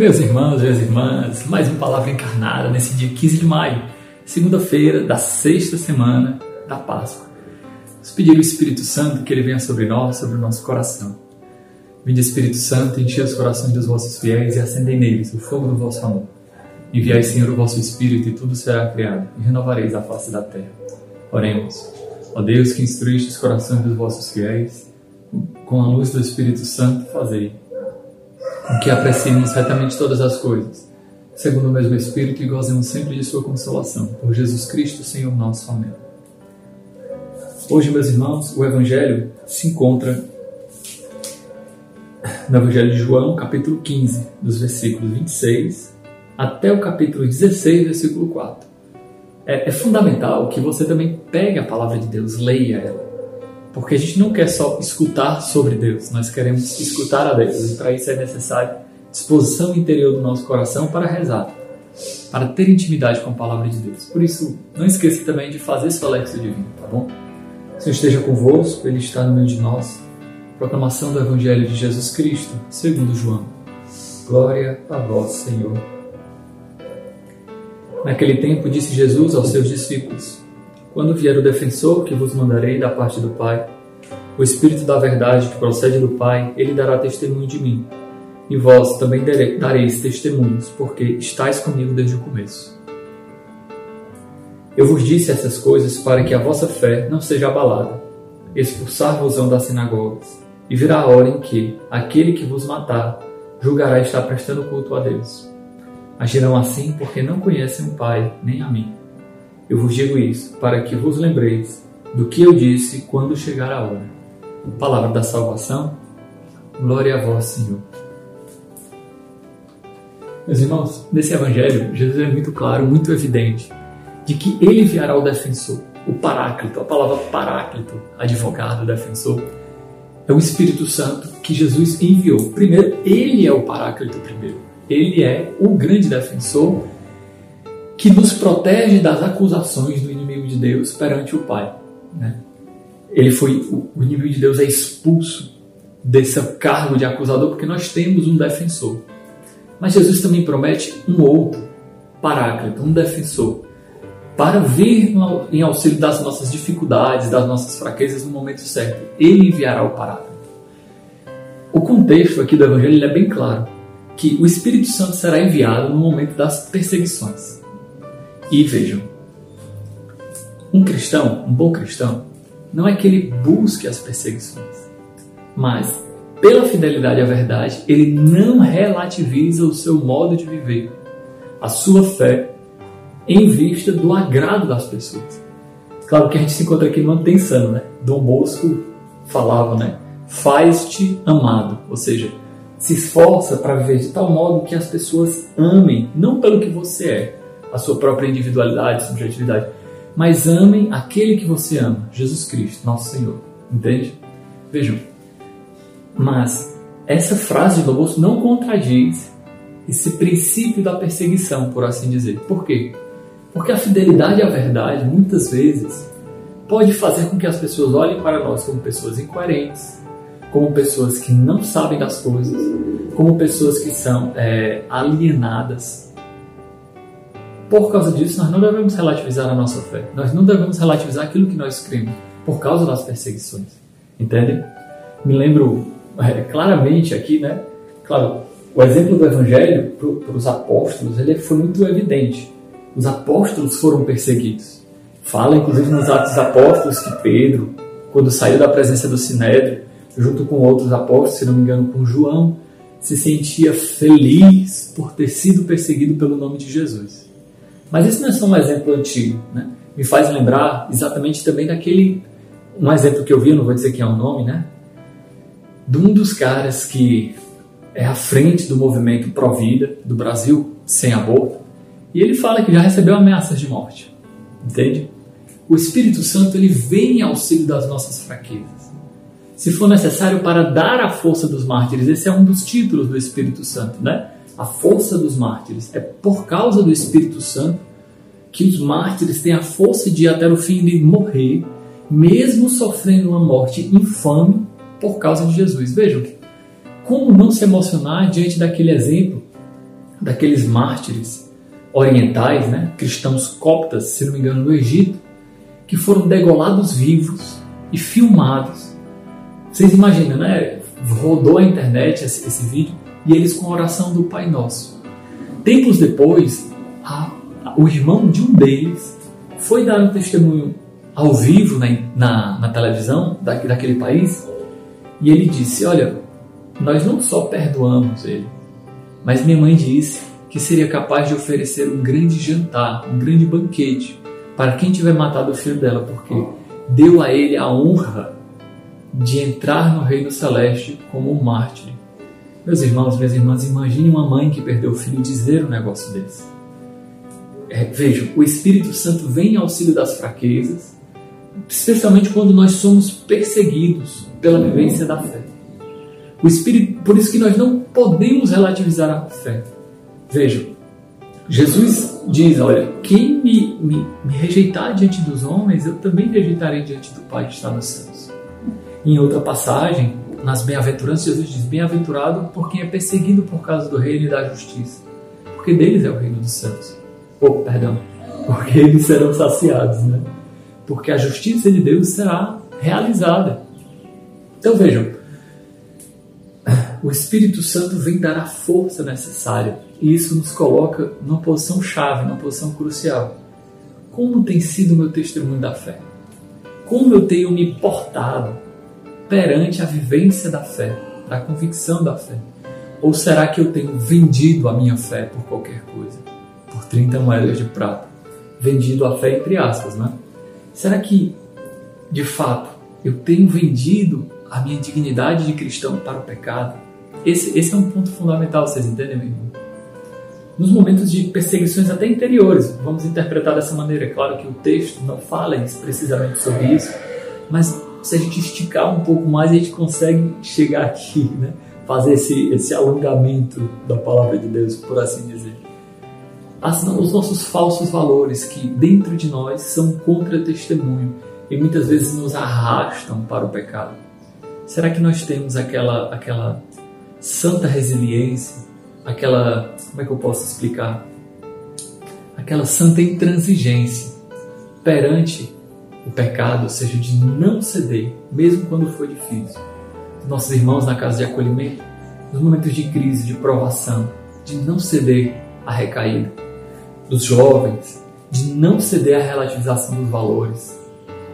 Meus irmãos, minhas irmãs, mais uma palavra encarnada nesse dia 15 de maio, segunda-feira da sexta semana da Páscoa. Vamos pedir ao Espírito Santo que ele venha sobre nós, sobre o nosso coração. Vinde Espírito Santo, enche os corações dos vossos fiéis e acendei neles o fogo do vosso amor. Enviai, Senhor, o vosso Espírito e tudo será criado e renovareis a face da terra. Oremos. Ó Deus que instruíste os corações dos vossos fiéis, com a luz do Espírito Santo, fazei que apreciemos retamente todas as coisas, segundo o mesmo Espírito e gozemos sempre de Sua consolação. Por Jesus Cristo, Senhor nosso. Amém. Hoje, meus irmãos, o Evangelho se encontra no Evangelho de João, capítulo 15, dos versículos 26 até o capítulo 16, versículo 4. É, é fundamental que você também pegue a palavra de Deus, leia ela porque a gente não quer só escutar sobre Deus, nós queremos escutar a Deus. E para isso é necessário disposição interior do nosso coração para rezar, para ter intimidade com a palavra de Deus. Por isso, não esqueça também de fazer sua Lexo Divino, tá bom? O Senhor esteja convosco, Ele está no meio de nós. Proclamação do Evangelho de Jesus Cristo, segundo João. Glória a vós, Senhor. Naquele tempo disse Jesus aos seus discípulos: quando vier o defensor que vos mandarei da parte do Pai, o Espírito da verdade que procede do Pai, ele dará testemunho de mim. E vós também dareis testemunhos, porque estáis comigo desde o começo. Eu vos disse essas coisas para que a vossa fé não seja abalada. Expulsar-vos-ão das sinagogas, e virá a hora em que aquele que vos matar julgará estar prestando culto a Deus. Agirão assim porque não conhecem o Pai nem a mim. Eu vos digo isso para que vos lembreis do que eu disse quando chegar a hora. Palavra da salvação, glória a vós, Senhor. Meus irmãos, nesse evangelho, Jesus é muito claro, muito evidente, de que ele enviará o defensor, o paráclito, a palavra paráclito, advogado, defensor, é o Espírito Santo que Jesus enviou. Primeiro, ele é o paráclito primeiro. Ele é o grande defensor que nos protege das acusações do inimigo de Deus perante o Pai. Né? Ele foi o inimigo de Deus é expulso desse cargo de acusador porque nós temos um defensor. Mas Jesus também promete um outro paráclito, um defensor, para vir em auxílio das nossas dificuldades, das nossas fraquezas no momento certo. Ele enviará o paráclito. O contexto aqui do Evangelho é bem claro, que o Espírito Santo será enviado no momento das perseguições. E vejam, um cristão, um bom cristão, não é que ele busque as perseguições, mas pela fidelidade à verdade, ele não relativiza o seu modo de viver, a sua fé, em vista do agrado das pessoas. Claro que a gente se encontra aqui numa tensão, né? Dom Bosco falava, né? Faz-te amado, ou seja, se esforça para viver de tal modo que as pessoas amem, não pelo que você é, a sua própria individualidade, subjetividade. Mas amem aquele que você ama, Jesus Cristo, nosso Senhor. Entende? Vejam. Mas essa frase de Loboso não contradiz esse princípio da perseguição, por assim dizer. Por quê? Porque a fidelidade à verdade, muitas vezes, pode fazer com que as pessoas olhem para nós como pessoas incoerentes, como pessoas que não sabem das coisas, como pessoas que são é, alienadas, por causa disso, nós não devemos relativizar a nossa fé. Nós não devemos relativizar aquilo que nós cremos por causa das perseguições. Entende? Me lembro é, claramente aqui, né? Claro, o exemplo do Evangelho para os apóstolos ele foi muito evidente. Os apóstolos foram perseguidos. Fala, inclusive, nos Atos dos Apóstolos que Pedro, quando saiu da presença do Sinédrio, junto com outros apóstolos, se não me engano, com João, se sentia feliz por ter sido perseguido pelo nome de Jesus. Mas isso não é só um exemplo antigo, né? Me faz lembrar exatamente também daquele um exemplo que eu vi, não vou dizer que é o nome, né? De um dos caras que é à frente do movimento pró-vida do Brasil sem aborto, e ele fala que já recebeu ameaças de morte. Entende? O Espírito Santo ele vem em auxílio das nossas fraquezas. Se for necessário para dar a força dos mártires, esse é um dos títulos do Espírito Santo, né? A força dos mártires. É por causa do Espírito Santo que os mártires têm a força de ir até o fim de morrer, mesmo sofrendo uma morte infame por causa de Jesus. Vejam, como não se emocionar diante daquele exemplo daqueles mártires orientais, né, cristãos coptas, se não me engano, no Egito, que foram degolados vivos e filmados. Vocês imaginam, né? Rodou a internet esse, esse vídeo e eles com a oração do Pai Nosso. Tempos depois, a, a, o irmão de um deles foi dar um testemunho ao vivo na, na, na televisão da, daquele país e ele disse: Olha, nós não só perdoamos ele, mas minha mãe disse que seria capaz de oferecer um grande jantar, um grande banquete para quem tiver matado o filho dela, porque deu a ele a honra de entrar no reino celeste como um mártir. Meus irmãos, minhas irmãs, imagine uma mãe que perdeu o filho dizer um negócio desse. É, vejam, o Espírito Santo vem em auxílio das fraquezas, especialmente quando nós somos perseguidos pela vivência da fé. O Espírito, por isso que nós não podemos relativizar a fé. Vejam, Jesus diz: Olha, quem me, me, me, rejeitar diante dos homens, eu também rejeitarei diante do Pai que está nos céus. Em outra passagem, nas bem-aventuranças, Jesus diz: Bem-aventurado por quem é perseguido por causa do reino e da justiça, porque deles é o reino dos céus. Oh, perdão, porque eles serão saciados, né? Porque a justiça de Deus será realizada. Então vejam, o Espírito Santo vem dar a força necessária e isso nos coloca numa posição chave, numa posição crucial. Como tem sido o meu testemunho da fé? Como eu tenho me portado perante a vivência da fé, da convicção da fé? Ou será que eu tenho vendido a minha fé por qualquer coisa? Por 30 moedas de prata. Vendido a fé entre aspas, né? Será que, de fato, eu tenho vendido a minha dignidade de cristão para o pecado? Esse, esse é um ponto fundamental, vocês entendem, meu irmão? Nos momentos de perseguições até interiores, vamos interpretar dessa maneira. É claro que o texto não fala precisamente sobre isso, mas se a gente esticar um pouco mais, a gente consegue chegar aqui, né? fazer esse, esse alongamento da palavra de Deus, por assim dizer. As, os nossos falsos valores que dentro de nós são contra-testemunho e muitas vezes nos arrastam para o pecado. Será que nós temos aquela, aquela santa resiliência, aquela, como é que eu posso explicar? Aquela santa intransigência perante o pecado, seja, de não ceder, mesmo quando for difícil. Nossos irmãos na casa de acolhimento, nos momentos de crise, de provação, de não ceder à recaída. Dos jovens, de não ceder à relativização dos valores,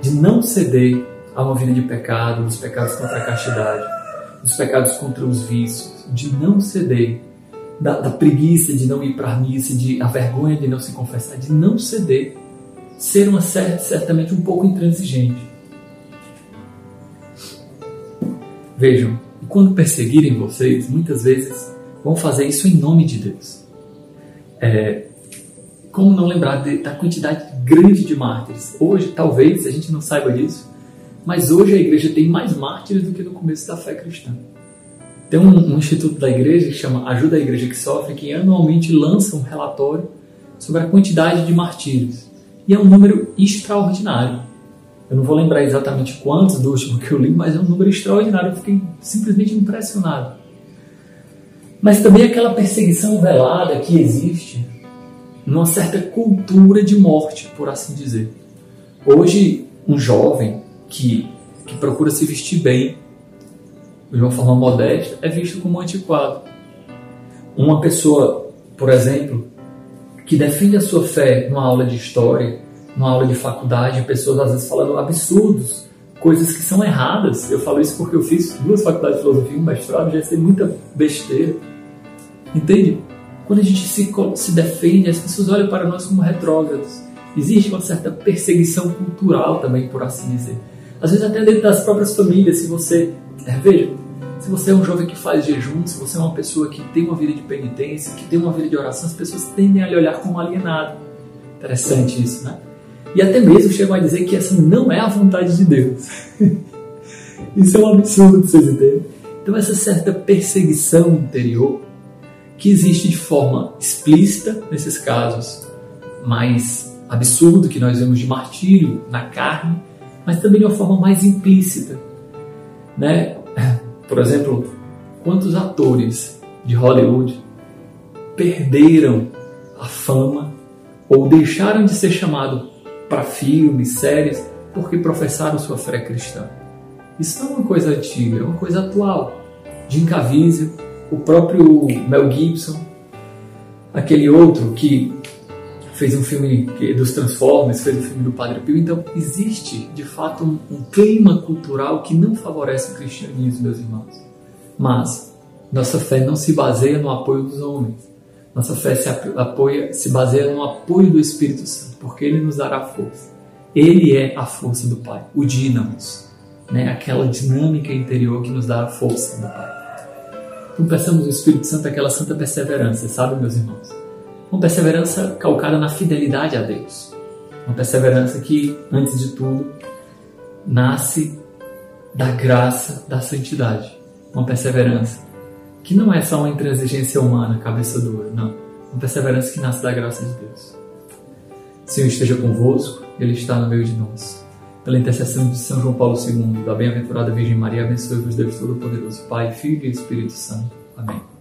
de não ceder a uma vida de pecado, dos pecados contra a castidade dos pecados contra os vícios, de não ceder, da, da preguiça de não ir para a missa, de a vergonha de não se confessar, de não ceder, ser uma certamente um pouco intransigente. Vejam, quando perseguirem vocês, muitas vezes vão fazer isso em nome de Deus. É, como não lembrar de, da quantidade grande de mártires? Hoje, talvez, a gente não saiba disso, mas hoje a igreja tem mais mártires do que no começo da fé cristã. Tem um, um instituto da igreja que chama Ajuda a Igreja que Sofre, que anualmente lança um relatório sobre a quantidade de martírios. E é um número extraordinário. Eu não vou lembrar exatamente quantos do último que eu li, mas é um número extraordinário. Eu fiquei simplesmente impressionado. Mas também aquela perseguição velada que existe numa certa cultura de morte, por assim dizer. Hoje, um jovem que, que procura se vestir bem, de uma forma modesta, é visto como antiquado. Uma pessoa, por exemplo, que defende a sua fé numa aula de história, numa aula de faculdade, pessoas às vezes falando absurdos, coisas que são erradas. Eu falo isso porque eu fiz duas faculdades de filosofia, um mestrado, já sei muita besteira. Entende? Quando a gente se, se defende, as pessoas olham para nós como retrógrados. Existe uma certa perseguição cultural também, por assim dizer. Às vezes até dentro das próprias famílias, se você, é, veja, se você é um jovem que faz jejum, se você é uma pessoa que tem uma vida de penitência, que tem uma vida de oração, as pessoas tendem a lhe olhar como alienado. Interessante isso, né? E até mesmo chegam a dizer que essa não é a vontade de Deus. isso é um absurdo, vocês entendem? Então essa certa perseguição interior que existe de forma explícita nesses casos mais absurdo que nós vemos de martírio na carne, mas também de uma forma mais implícita. Né? Por exemplo, quantos atores de Hollywood perderam a fama ou deixaram de ser chamados para filmes, séries, porque professaram sua fé cristã. Isso não é uma coisa antiga, é uma coisa atual. Jim Caviezel, o próprio Mel Gibson, aquele outro que fez um filme dos Transformers, fez um filme do Padre Pio. Então, existe de fato um, um clima cultural que não favorece o cristianismo, meus irmãos. Mas nossa fé não se baseia no apoio dos homens. Nossa fé se apoia, se baseia no apoio do Espírito Santo, porque ele nos dará força. Ele é a força do Pai, o dínamos, né? aquela dinâmica interior que nos dá a força do Pai. Então peçamos o Espírito Santo aquela santa perseverança, sabe, meus irmãos? Uma perseverança calcada na fidelidade a Deus. Uma perseverança que, antes de tudo, nasce da graça da santidade. Uma perseverança que não é só uma intransigência humana, cabeça dura, não. Uma perseverança que nasce da graça de Deus. O Senhor esteja convosco, Ele está no meio de nós. Pela intercessão de São João Paulo II, da bem-aventurada Virgem Maria, abençoe-vos Deus Todo-Poderoso, Pai, Filho e Espírito Santo. Amém.